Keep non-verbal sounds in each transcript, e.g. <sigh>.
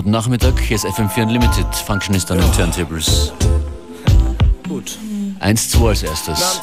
guten Nachmittag. Hier ist FM4 Unlimited, Functionist an den Turntables. Gut. 1-2 als erstes.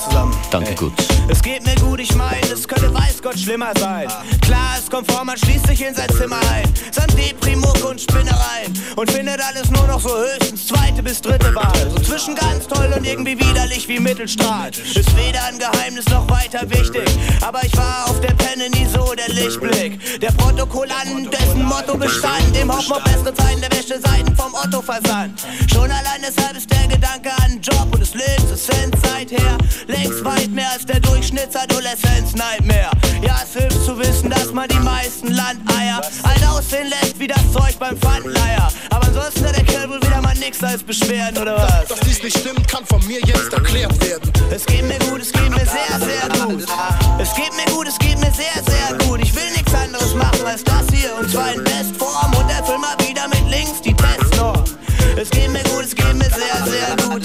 Danke, gut. Es geht mir gut, ich mein, es könnte weiß Gott schlimmer sein. Klar, es kommt vor, man schließt sich in sein Zimmer ein. Samt Deprimuck und Spinnereien. Und findet alles nur noch so höchstens zweite bis dritte Wahl. So zwischen ganz toll und irgendwie widerlich wie Mittelstrahl. Ist weder ein Geheimnis noch weiter wichtig. Aber ich war auf der Penne nie so der Lichtblick. Der Protokollant, dessen Motto bestand. Im Hoffen auf bessere Zeiten der Wäscheseiten vom Otto versandt. Schon allein deshalb ist der Gedanke an Job und des Lebens ist seither längst weit mehr als der Durchschnittsadoleszenz-Nightmare. Ja, es hilft zu wissen, dass man die meisten Landeier alt aussehen lässt wie das Zeug beim Pfandleier. Aber ansonsten hat der Kerl wohl wieder mal nix als Beschwerden, oder was? Dass dies nicht stimmt, kann von mir jetzt erklärt werden. Es geht mir gut, es geht mir sehr, sehr gut. Es geht mir gut, es geht mir sehr, sehr gut. Ich will nichts anderes machen als das hier und zwar in Bestform und erfüll mal wieder mit links die Testnorm. Es geht mir gut, es geht mir sehr, sehr gut.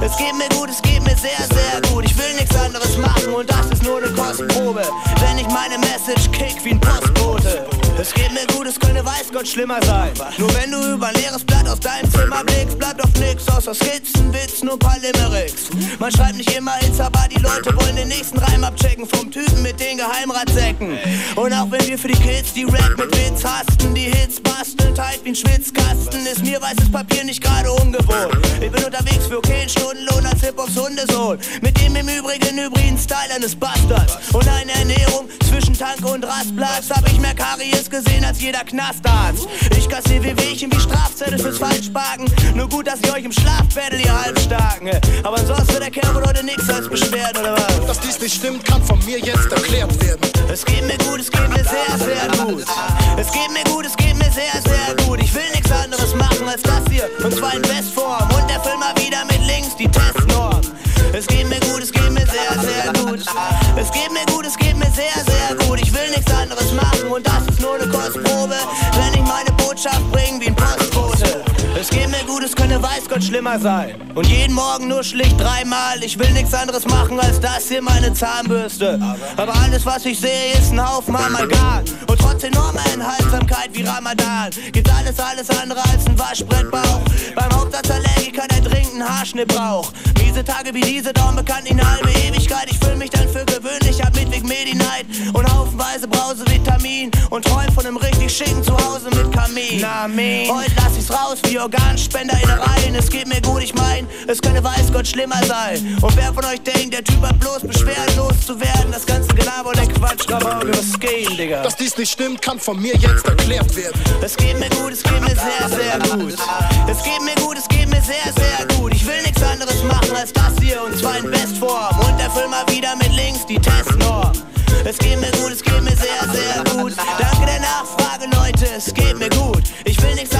Es geht mir gut, es geht mir sehr, sehr gut. Ich will nichts anderes machen und das ist nur eine Kostprobe. Wenn ich meine Message kick wie ein Postbote. Es geht mir gut, es könnte weiß Gott schlimmer sein. Nur wenn du über leeres Blatt aus deinem Zimmer blickst, bleibt doch nix außer Skizzen, Witzen und paar Limericks. Man schreibt nicht immer Hits, aber die Leute wollen den nächsten Reim abchecken vom Typen mit den Geheimratsäcken. Und auch wenn wir für die Kids die Rap mit Witz hasten, die Hits basteln, tight wie ein Schwitzkasten, ist mir weißes Papier nicht gerade ungewohnt. Ich bin unterwegs für okayen Stundenlohn als Hip-Hops Hundesohn. Mit dem im Übrigen hybriden Style eines Bastards. Und eine Ernährung zwischen Tank und Rastplatz. Hab ich mehr Karies gesehen als jeder Knastarzt. Ich kassier wie Wehchen wie Strafzettel fürs Falschparken. Nur gut, dass ich euch im Schlaf battle, ihr Halbstarken. Aber ansonsten wird der Kerl wohl heute nix als Beschwerden, oder was? Dass dies nicht stimmt, kann von mir jetzt erklärt werden. Es geht mir gut, es geht mir sehr, sehr gut. Es geht mir gut, es geht mir sehr, sehr gut. Ich will nichts anderes machen als das hier. Und zwar in Bestform. Und erfüll mal wieder mit links die Testnorm. Es geht mir gut, es geht mir sehr, sehr gut. Es geht mir gut, es geht mir sehr, sehr gut. Botschaft bringe wie ein Postbote. Es geht Gott schlimmer sein. Und jeden Morgen nur schlicht dreimal. Ich will nichts anderes machen als das hier, meine Zahnbürste. Aber alles, was ich sehe, ist ein Haufen Amalgam. Und trotz enormer Enthaltsamkeit wie Ramadan gibt alles, alles andere als ein Waschbrettbauch. Beim Hauptsatzallergiker, der dringend einen Haarschnitt braucht. Miese Tage wie diese dauern bekannt in halbe Ewigkeit. Ich fühl mich dann für gewöhnlich ab Midwig Medi-Night und haufenweise Brausevitamin und träum von einem richtig schicken Zuhause mit Kamin. Heute lass ich's raus wie Organspender in Reihen. Es geht mir gut, ich mein, es könnte weiß Gott schlimmer sein. Und wer von euch denkt, der Typ hat bloß Beschwerden loszuwerden, das ganze Gelaber und der Quatsch, aber was gehen, Digga. Dass dies nicht stimmt, kann von mir jetzt erklärt werden. Es geht mir gut, es geht mir sehr, sehr gut. Es geht mir gut, es geht mir sehr, sehr gut. Ich will nichts anderes machen als das hier und zwar in Bestform. Und erfüll mal wieder mit links die Testnorm. Es geht mir gut, es geht mir sehr, sehr gut. Danke der Nachfrage, Leute, es geht mir gut. Ich will nichts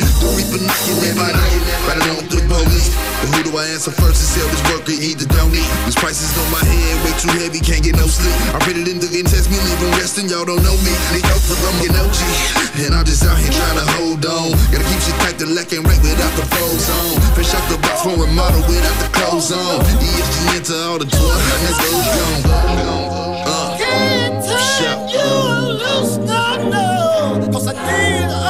you to chop it. The reaper knocking everybody, right along with the police. But who do I answer first to sell this worker? Either don't eat. price is on my head, way too heavy, can't get no sleep. I read it in the and test me, leaving resting, y'all don't know me. They know for I'm an OG. And I'm just out here trying to hold on. Gotta keep shit tight, the lack and right without the foes on. Fresh out the box from a model without the clothes on. ESG into all the 12 hundreds, those gone. Uh, shout. You lose no, no, 'cause I need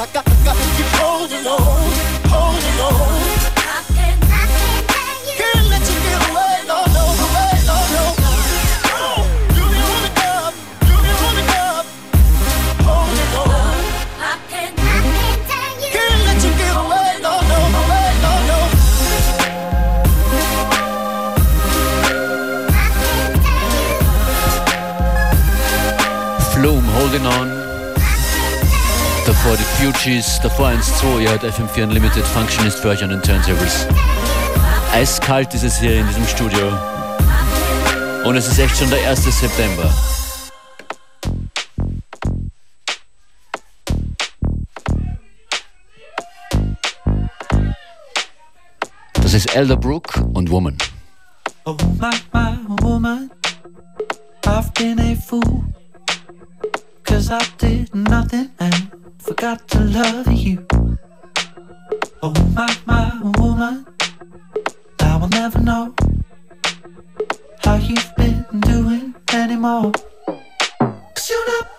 I got, got to keep holding on, holding on. I can't make you let you get away, no, no, away, no, no. You be holding up, you be holding up, holding on. I can't, I can't, can't let you get away, no, no, away, no, no. Flume, Holding On. Davor die Fugees, davor 1-2, ihr hört FM4 Unlimited, Functionist für euch an den Turntables. Eiskalt ist es hier in diesem Studio. Und es ist echt schon der 1. September. Das ist Elderbrook und Woman. Oh my, my woman, I've been a fool. Cause I did nothing and forgot to love you. Oh my, my woman, I will never know how you've been doing anymore. Cause you're not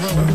Bravo. <laughs>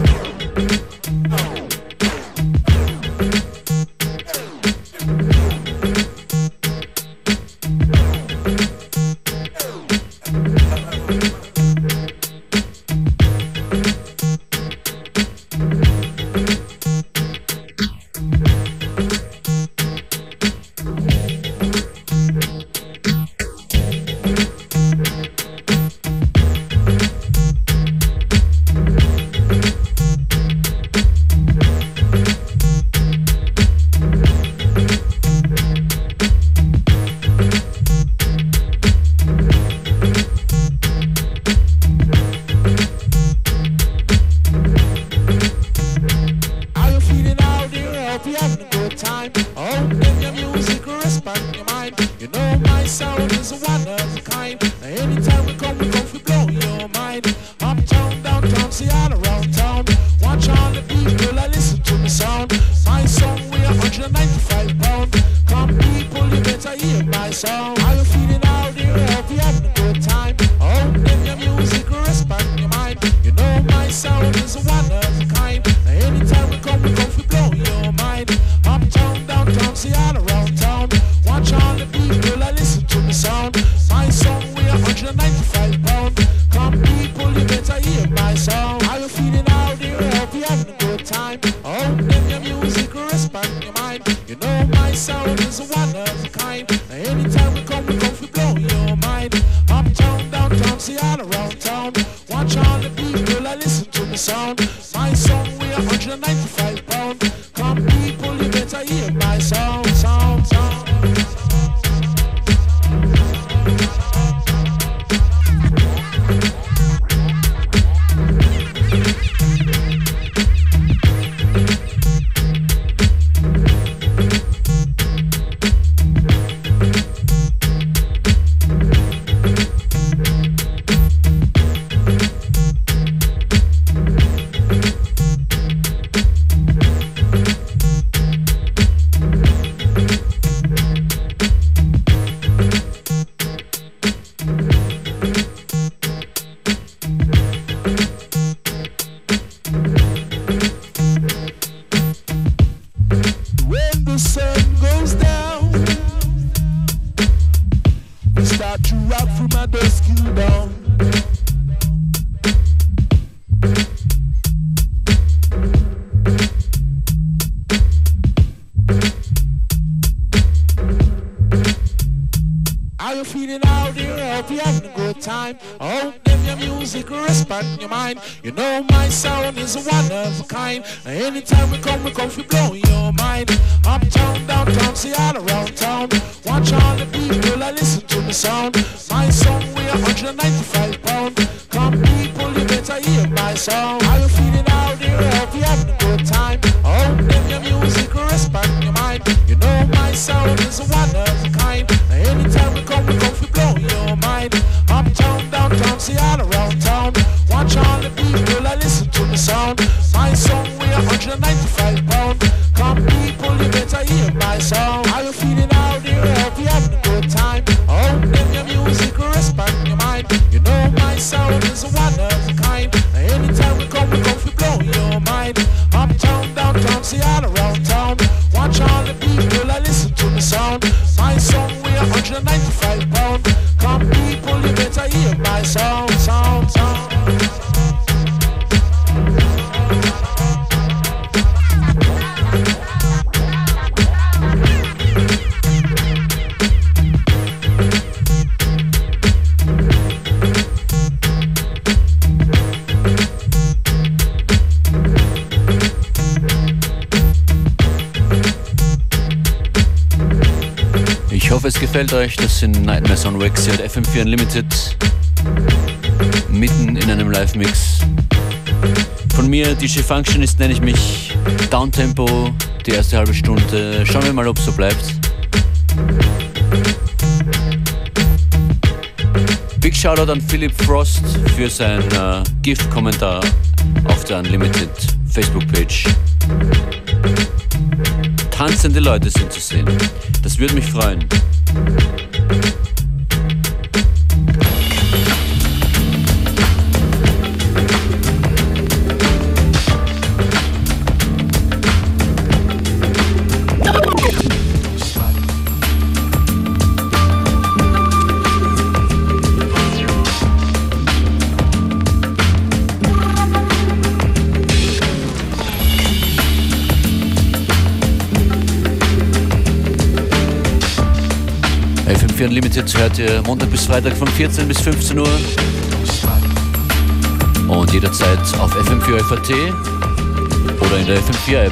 sound sound. Watch all the people I listen to the sound. My song, we are 195 gefällt euch. Das sind Nightmares on Wax hier FM4 Unlimited. Mitten in einem Live-Mix. Von mir, DJ Functionist, nenne ich mich Downtempo. Die erste halbe Stunde. Schauen wir mal, ob es so bleibt. Big Shoutout an Philipp Frost für seinen äh, Gift-Kommentar auf der Unlimited Facebook-Page. Tanzende Leute sind zu sehen. Das würde mich freuen. FM4 Unlimited hört ihr Montag bis Freitag von 14 bis 15 Uhr. Und jederzeit auf FM4 FAT oder in der FM4 App.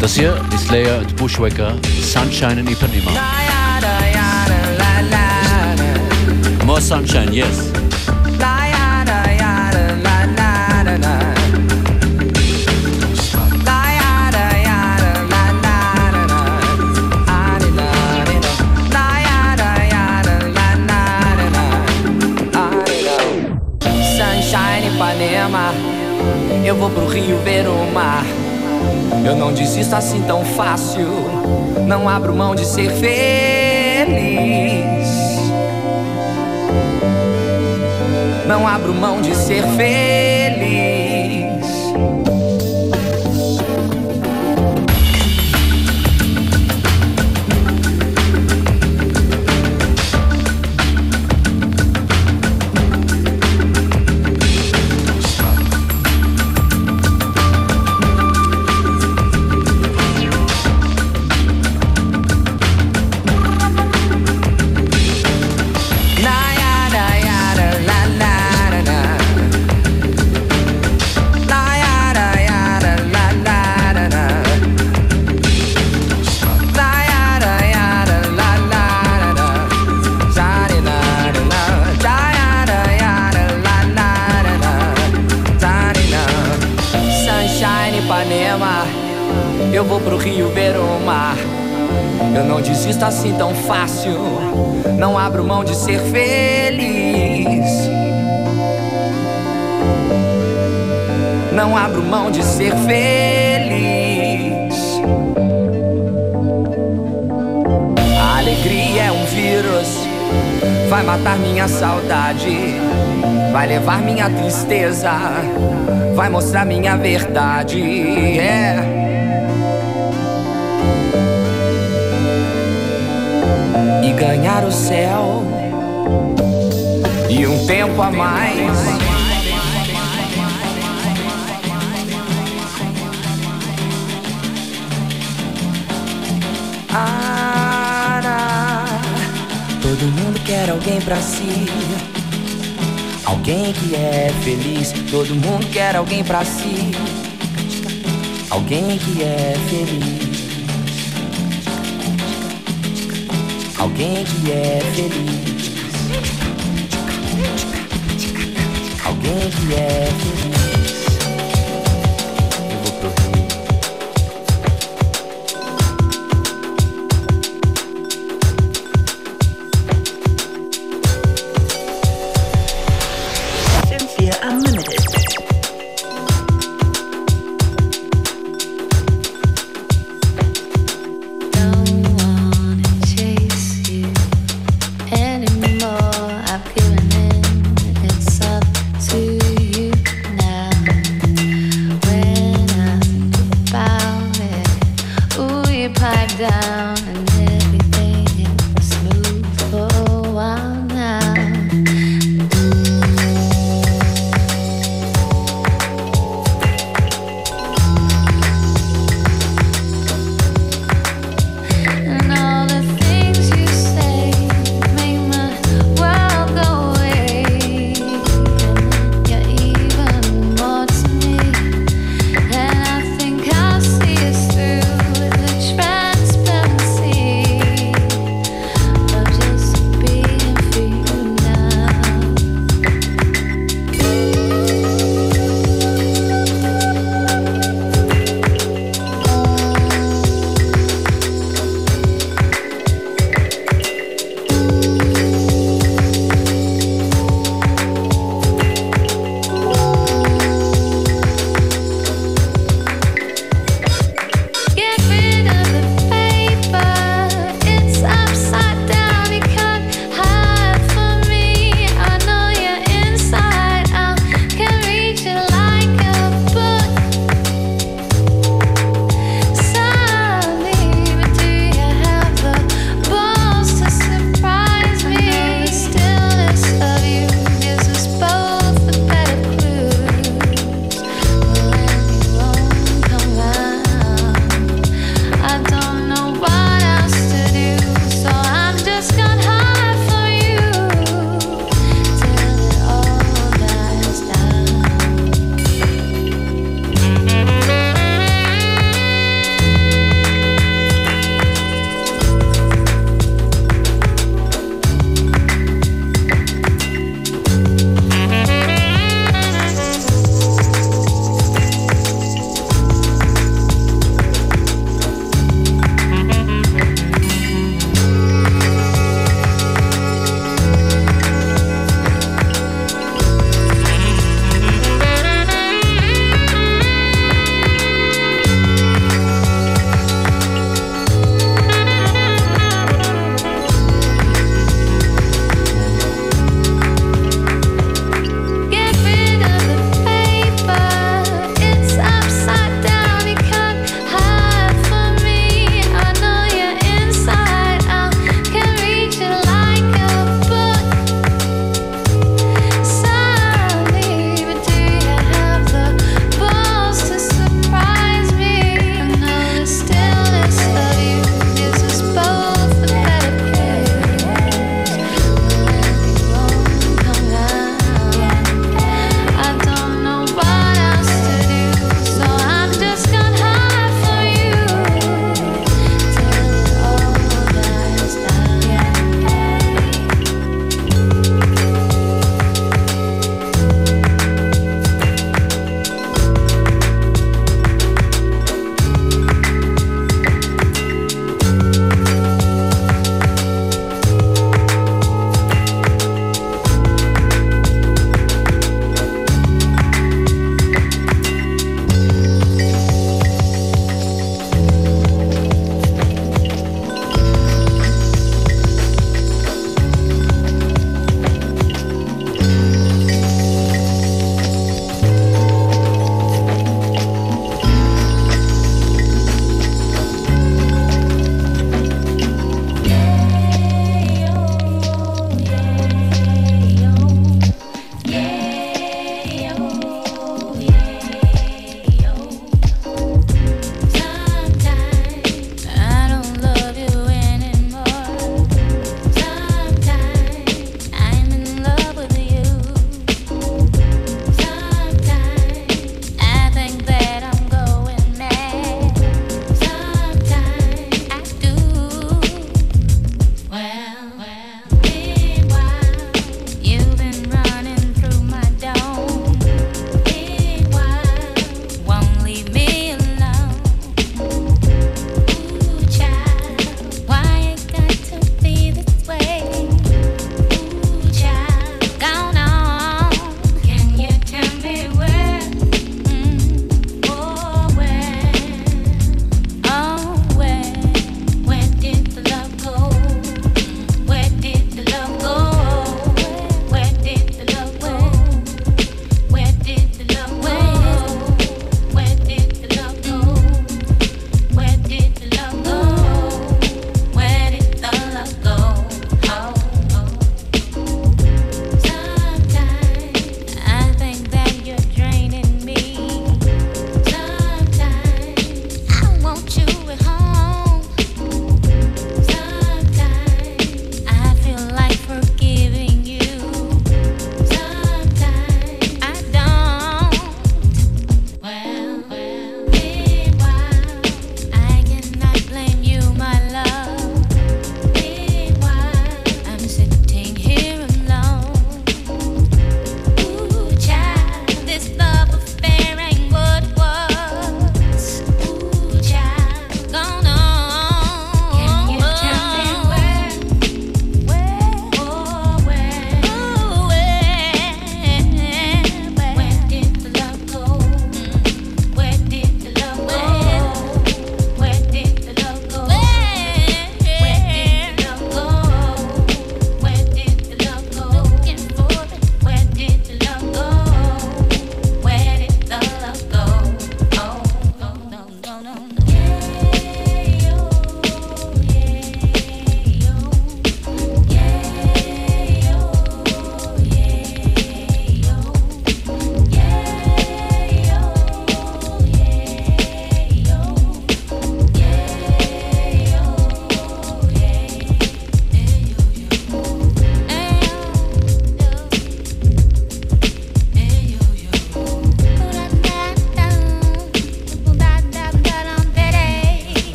Das hier ist Leia und Bushwacker, Sunshine in Ipanema. More sunshine, yes. Eu vou pro Rio ver o mar. Eu não desisto assim tão fácil, não abro mão de ser feliz. Não abro mão de ser feliz. Eu vou pro Rio ver o mar. Eu não desisto assim tão fácil. Não abro mão de ser feliz. Não abro mão de ser feliz. A alegria é um vírus. Vai matar minha saudade. Vai levar minha tristeza. Vai mostrar minha verdade. É. ganhar o céu e um tempo a mais. Ara, todo mundo quer alguém pra si. Alguém que é feliz, todo mundo quer alguém pra si. Alguém que é feliz. Alguém que é feliz. Alguém que é feliz.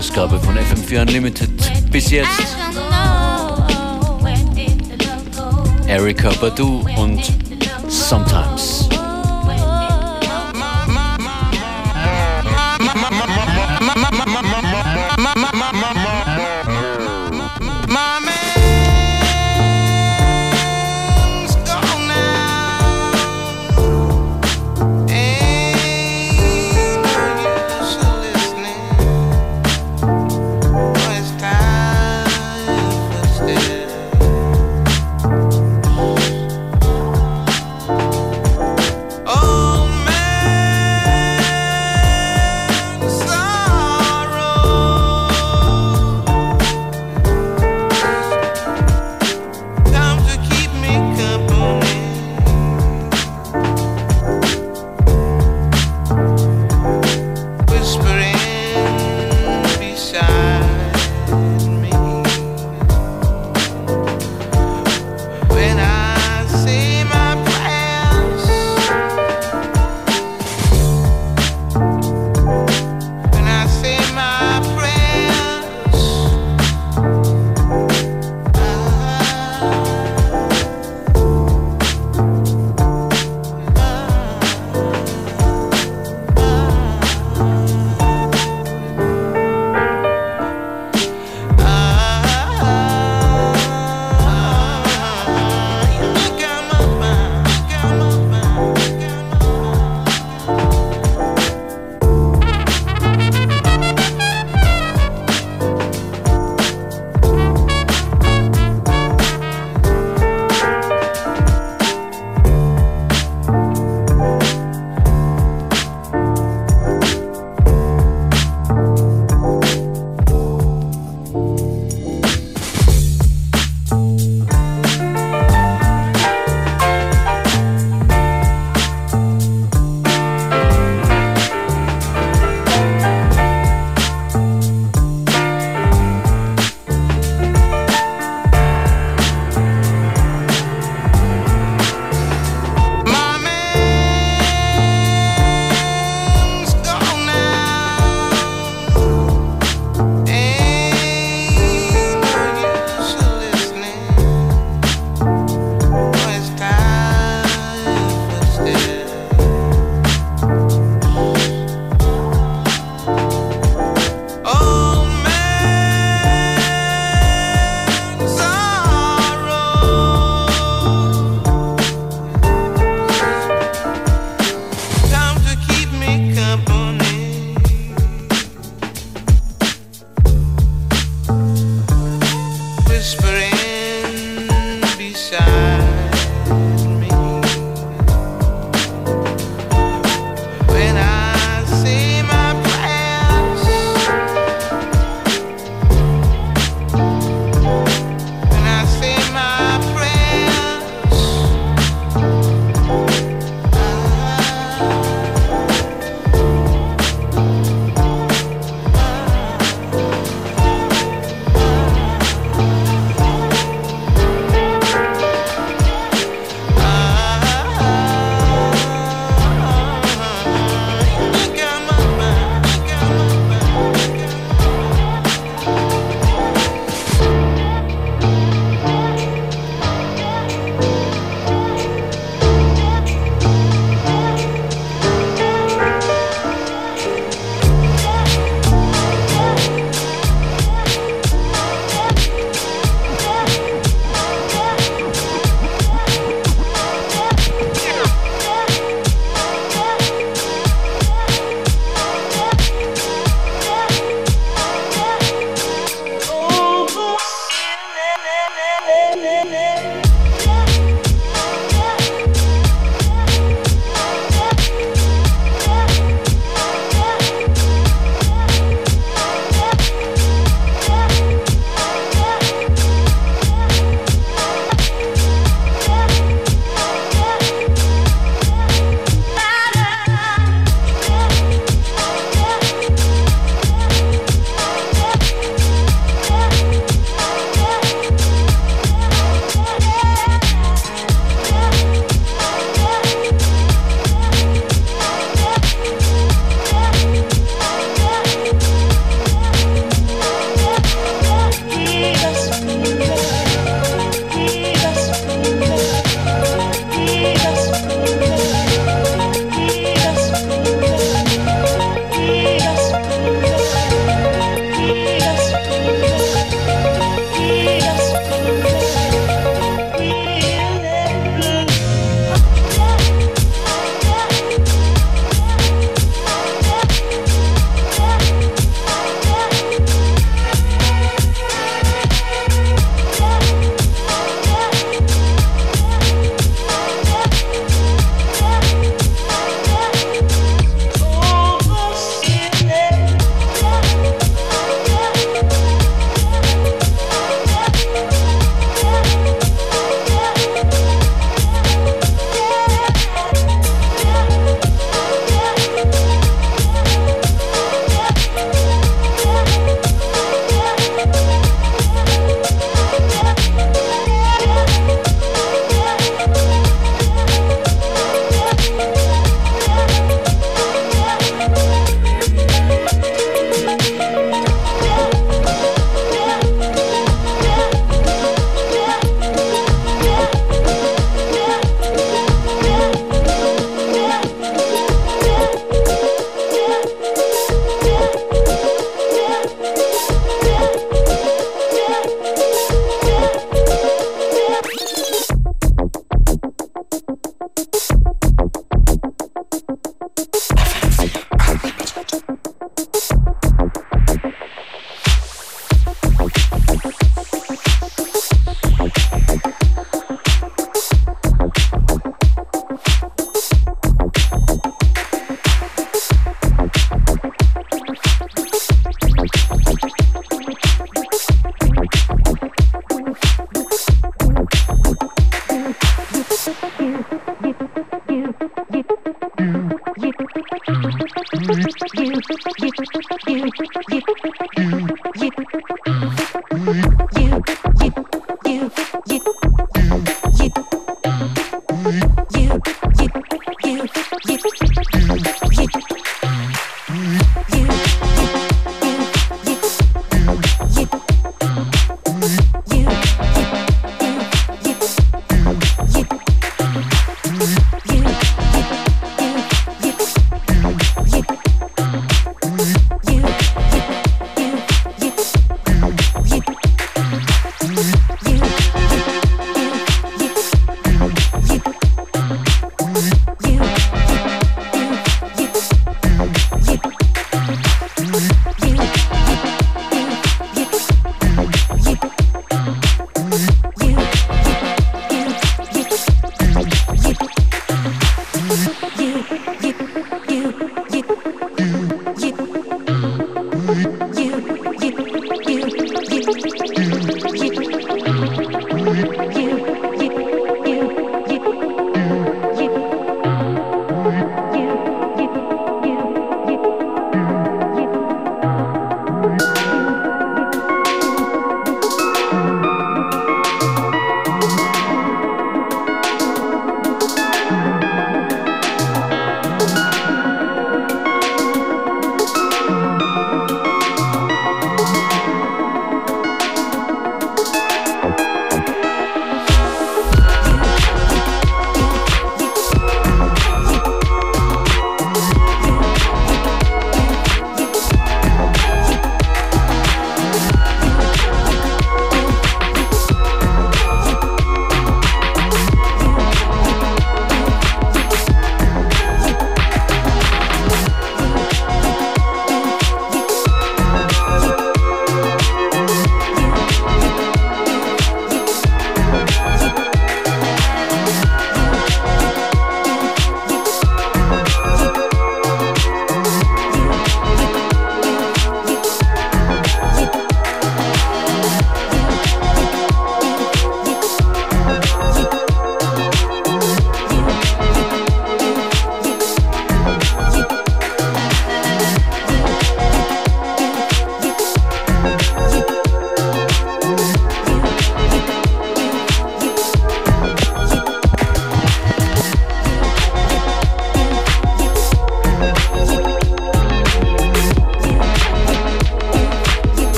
Ausgabe von FM4 Unlimited. Bis jetzt Erika Badu und Sometimes.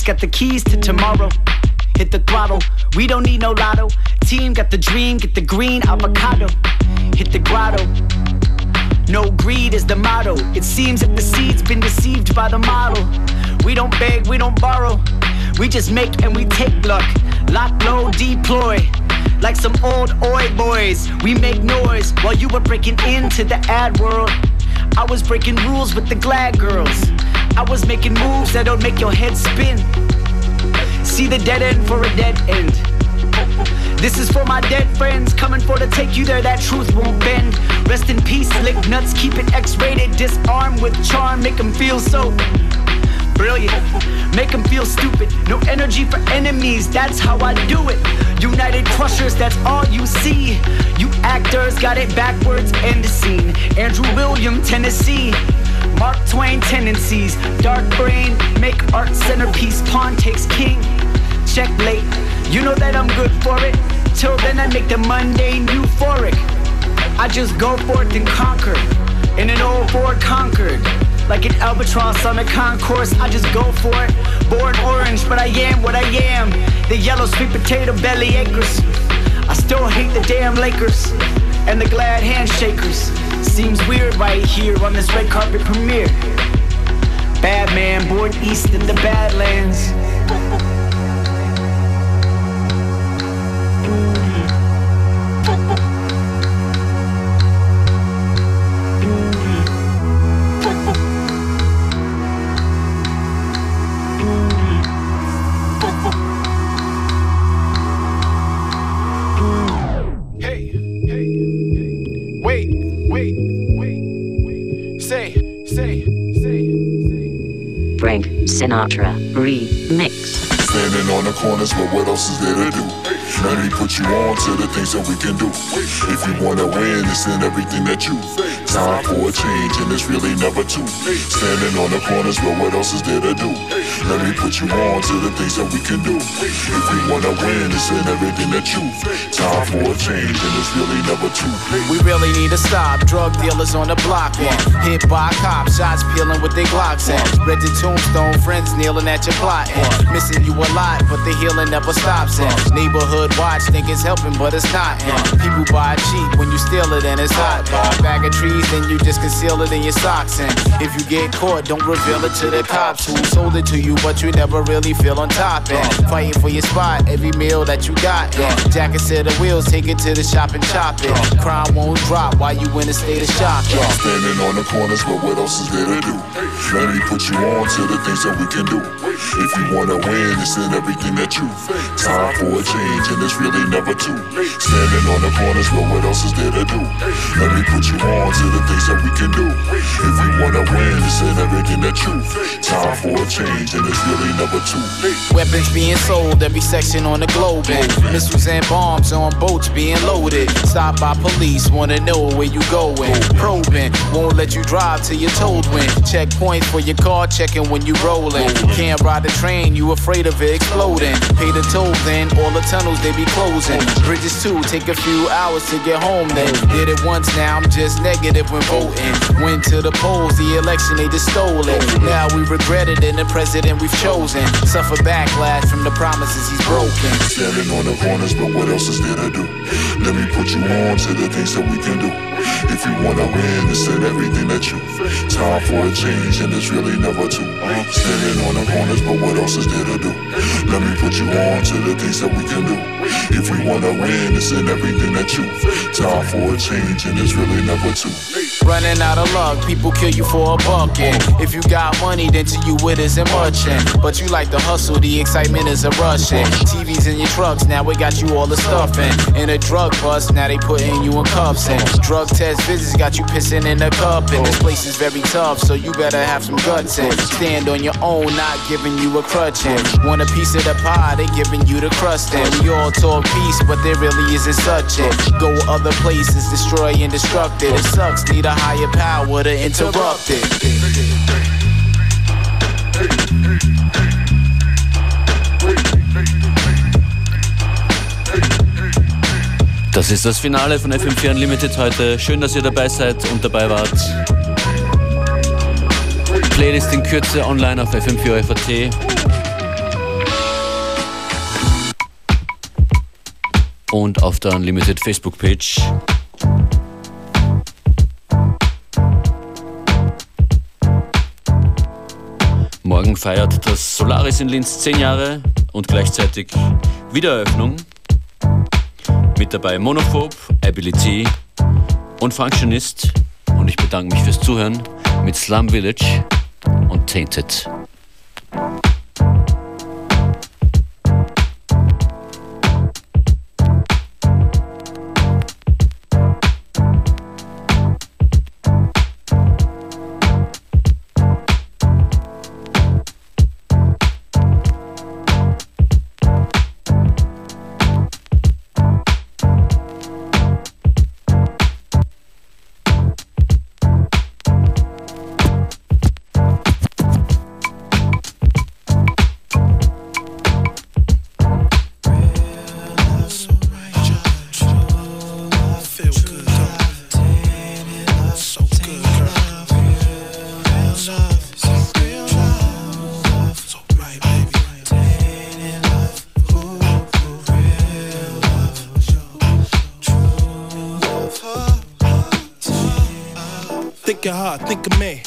Breeze, got the keys to tomorrow. Hit the throttle, we don't need no lotto. Team got the dream, get the green avocado. Hit the grotto. No greed is the motto. It seems that the seed's been deceived by the model. We don't beg, we don't borrow. We just make and we take luck. Lock low, deploy. Like some old oi boys, we make noise while you were breaking into the ad world. I was breaking rules with the glad girls. I was making moves that'll make your head spin. See the dead end for a dead end. This is for my dead friends coming for to take you there. That truth won't bend. Rest in peace, lick nuts, keep it X-rated. Disarm with charm, make them feel so brilliant. Make them feel stupid. No energy for enemies, that's how I do it. United crushers, that's all you see. You actors got it backwards, end the scene. Andrew William, Tennessee. Mark Twain tendencies. Dark brain, make art centerpiece. Pawn takes king. Check late. You know that I'm good for it. Till then, I make the mundane euphoric. I just go forth and conquer. In an old Ford Concord. Like an albatross on a concourse, I just go for it. Born orange, but I am what I am. The yellow sweet potato belly acres. I still hate the damn Lakers and the glad handshakers. Seems weird right here on this red carpet premiere. Bad man born east in the Badlands. Sinatra Remix. Standing on the corners, but what else is there to do? Let me put you on to the things that we can do. If you wanna win, it's in everything that you. Time for a change, and it's really never two. Standing on the corners, but what else is there to do? Let me put you on to the things that we can do. If we wanna win, it's in everything that you. Time for a change, and it's really never two. We really need to stop. Drug dealers on the block, yeah. Hit by cops, shots peeling with their Glocks, and rented tombstone, friends kneeling at your plot, and missing you a lot, but the healing never stops, and neighborhood watch think it's helping, but it's not, and people buy cheap when you steal it and it's hot. Buy a bag of trees, then you just conceal it in your socks, and if you get caught, don't reveal it to the cops who sold it to you, but you never really feel on top, and uh. fighting for your spot, every meal that you got, and uh. jacket set of wheels, take it to the shop and chop it. Uh. Crime won't drop while you in a state of shock. yeah. Standing on the corners, but what else is there to do? Let me put you on to the things that we can do. If you wanna win, it's in everything that you. Time for a change, and it's really never too. Standing on the corners, but what else is there to do? Let me put you on to the things that we can do. If you wanna win, it's in everything that you. Time for a change, and it's really never two. Weapons being sold every section on the globe. And missiles and bombs on boats being loaded. Stopped by police, wanna know where you going. Probing, won't let you drive till you're told when. Checkpoints for your car, checking when you rolling. Can't ride the train, you afraid of it exploding. Pay the toll then, all the tunnels they be closing. Bridges too, take a few hours to get home then. Did it once now, I'm just negative when voting. Went to the polls, the election they just stole it. Now we regret it and the president we've chosen. Suffer backlash from the promises he's broken. Standing on the corners, but what else is there to do? Let me put you on to the things that we can do. If you wanna win, it's in everything that you. Time for a change, and it's really never two. Standing on the corners, but what else is there to do? Let me put you on to the things that we can do. If we wanna win, it's in everything that you. Time for a change, and it's really never two. Running out of luck, people kill you for a buck. And if you got money, then to you it isn't much. And, but you like the hustle, the excitement is a rush. TVs in your trucks, now we got you all the stuff. And in a drug bust, now they putting you in cuffs. And drug test visits got you pissing in a cup. And this place is very tough, so you better have some guts. And stand on your own, not giving you a crutch. And want a piece of the pie, they giving you the crust. And we all talk peace, but there really isn't such. And go other places, destroy and destruct it. It sucks, need a higher power to interrupt it. Das ist das Finale von FM4 Unlimited heute. Schön, dass ihr dabei seid und dabei wart. Playlist in Kürze online auf FM4FAT. Und auf der Unlimited Facebook-Page. Morgen feiert das Solaris in Linz 10 Jahre und gleichzeitig Wiedereröffnung. Mit dabei Monophobe, Ability und Functionist. Und ich bedanke mich fürs Zuhören mit Slum Village und Tainted. Her, think of me.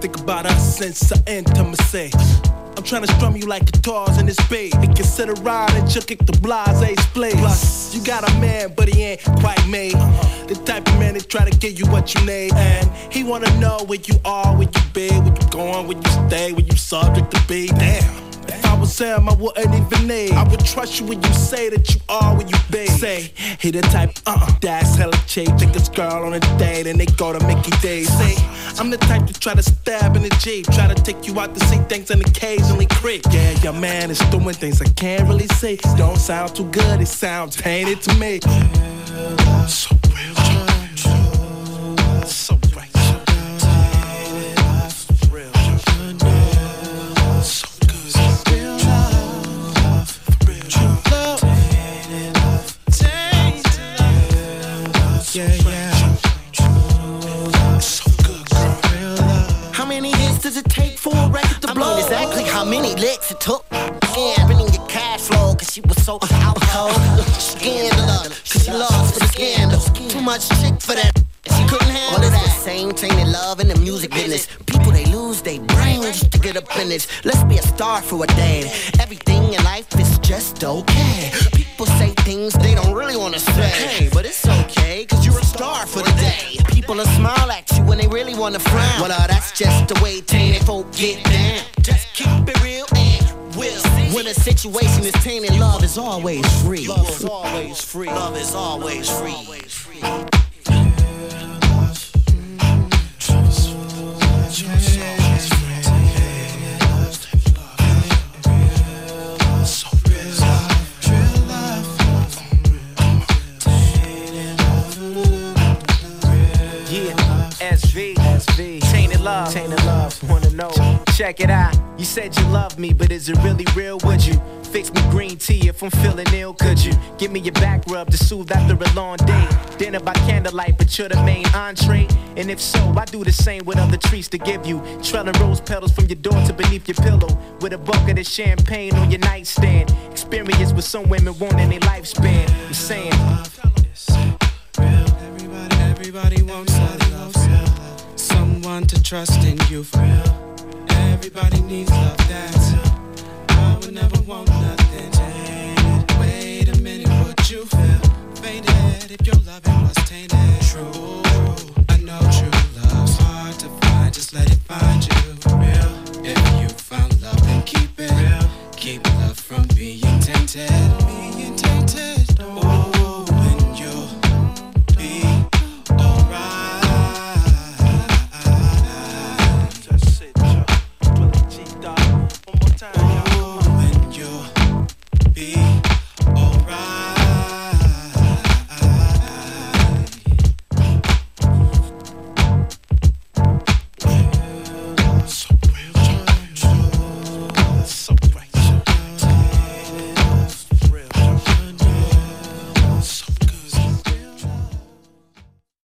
Think about us since our intimacy. I'm trying to strum you like guitars in this beat. And consider riding, and kick the blase split. Plus, you got a man, but he ain't quite me. Uh-huh. The type of man that try to give you what you need. And he wanna know where you are, where you be, where you going, where you stay, where you subject to be. Damn. If I wouldn't even need. I would trust you when you say that you are where you be. Say, he the type, uh-uh, that's hella cheap. Take his girl on a date and they go to Mickey D's. Say, I'm the type to try to stab in the Jeep. Try to take you out to see things and occasionally creep. Yeah, your man is doing things I can't really see. Don't sound too good, it sounds tainted to me. So real, so right. How many licks it took. Gambling your cash flow, cause she was so out cold. Scandalous, cause she for the scandal. Too much chick for that. She couldn't handle well, that. the same thing in love and the music business. People, they lose their brains just to get up in this. Let's be a star for a day. Everything in life is just okay. People say things they don't really wanna say. But it's okay, cause you're a star for the day. People will smile at you when they really wanna frown. Well, uh, that's just the way tainted folk get down. Just keep it real and will. When a situation is tainted, love is always free. Love is always free. Love is always free. Check it out. You said you love me, but is it really real? Would you fix me green tea if I'm feeling ill? Could you give me your back rub to soothe after a long day? Dinner by candlelight, but you're the main entree. And if so, I do the same with other treats to give you. Trailing rose petals from your door to beneath your pillow, with a bucket of champagne on your nightstand. Experience with some women wanting a lifespan. I'm saying. Everybody wants love, someone to trust in you for real. Everybody needs love that I would never want nothing. tainted. Wait a minute, would you feel faded if your loving was tainted? True, I know true love's hard to find. Just let it find you. Real, if you found love, then keep it. Real, keep love from being tainted.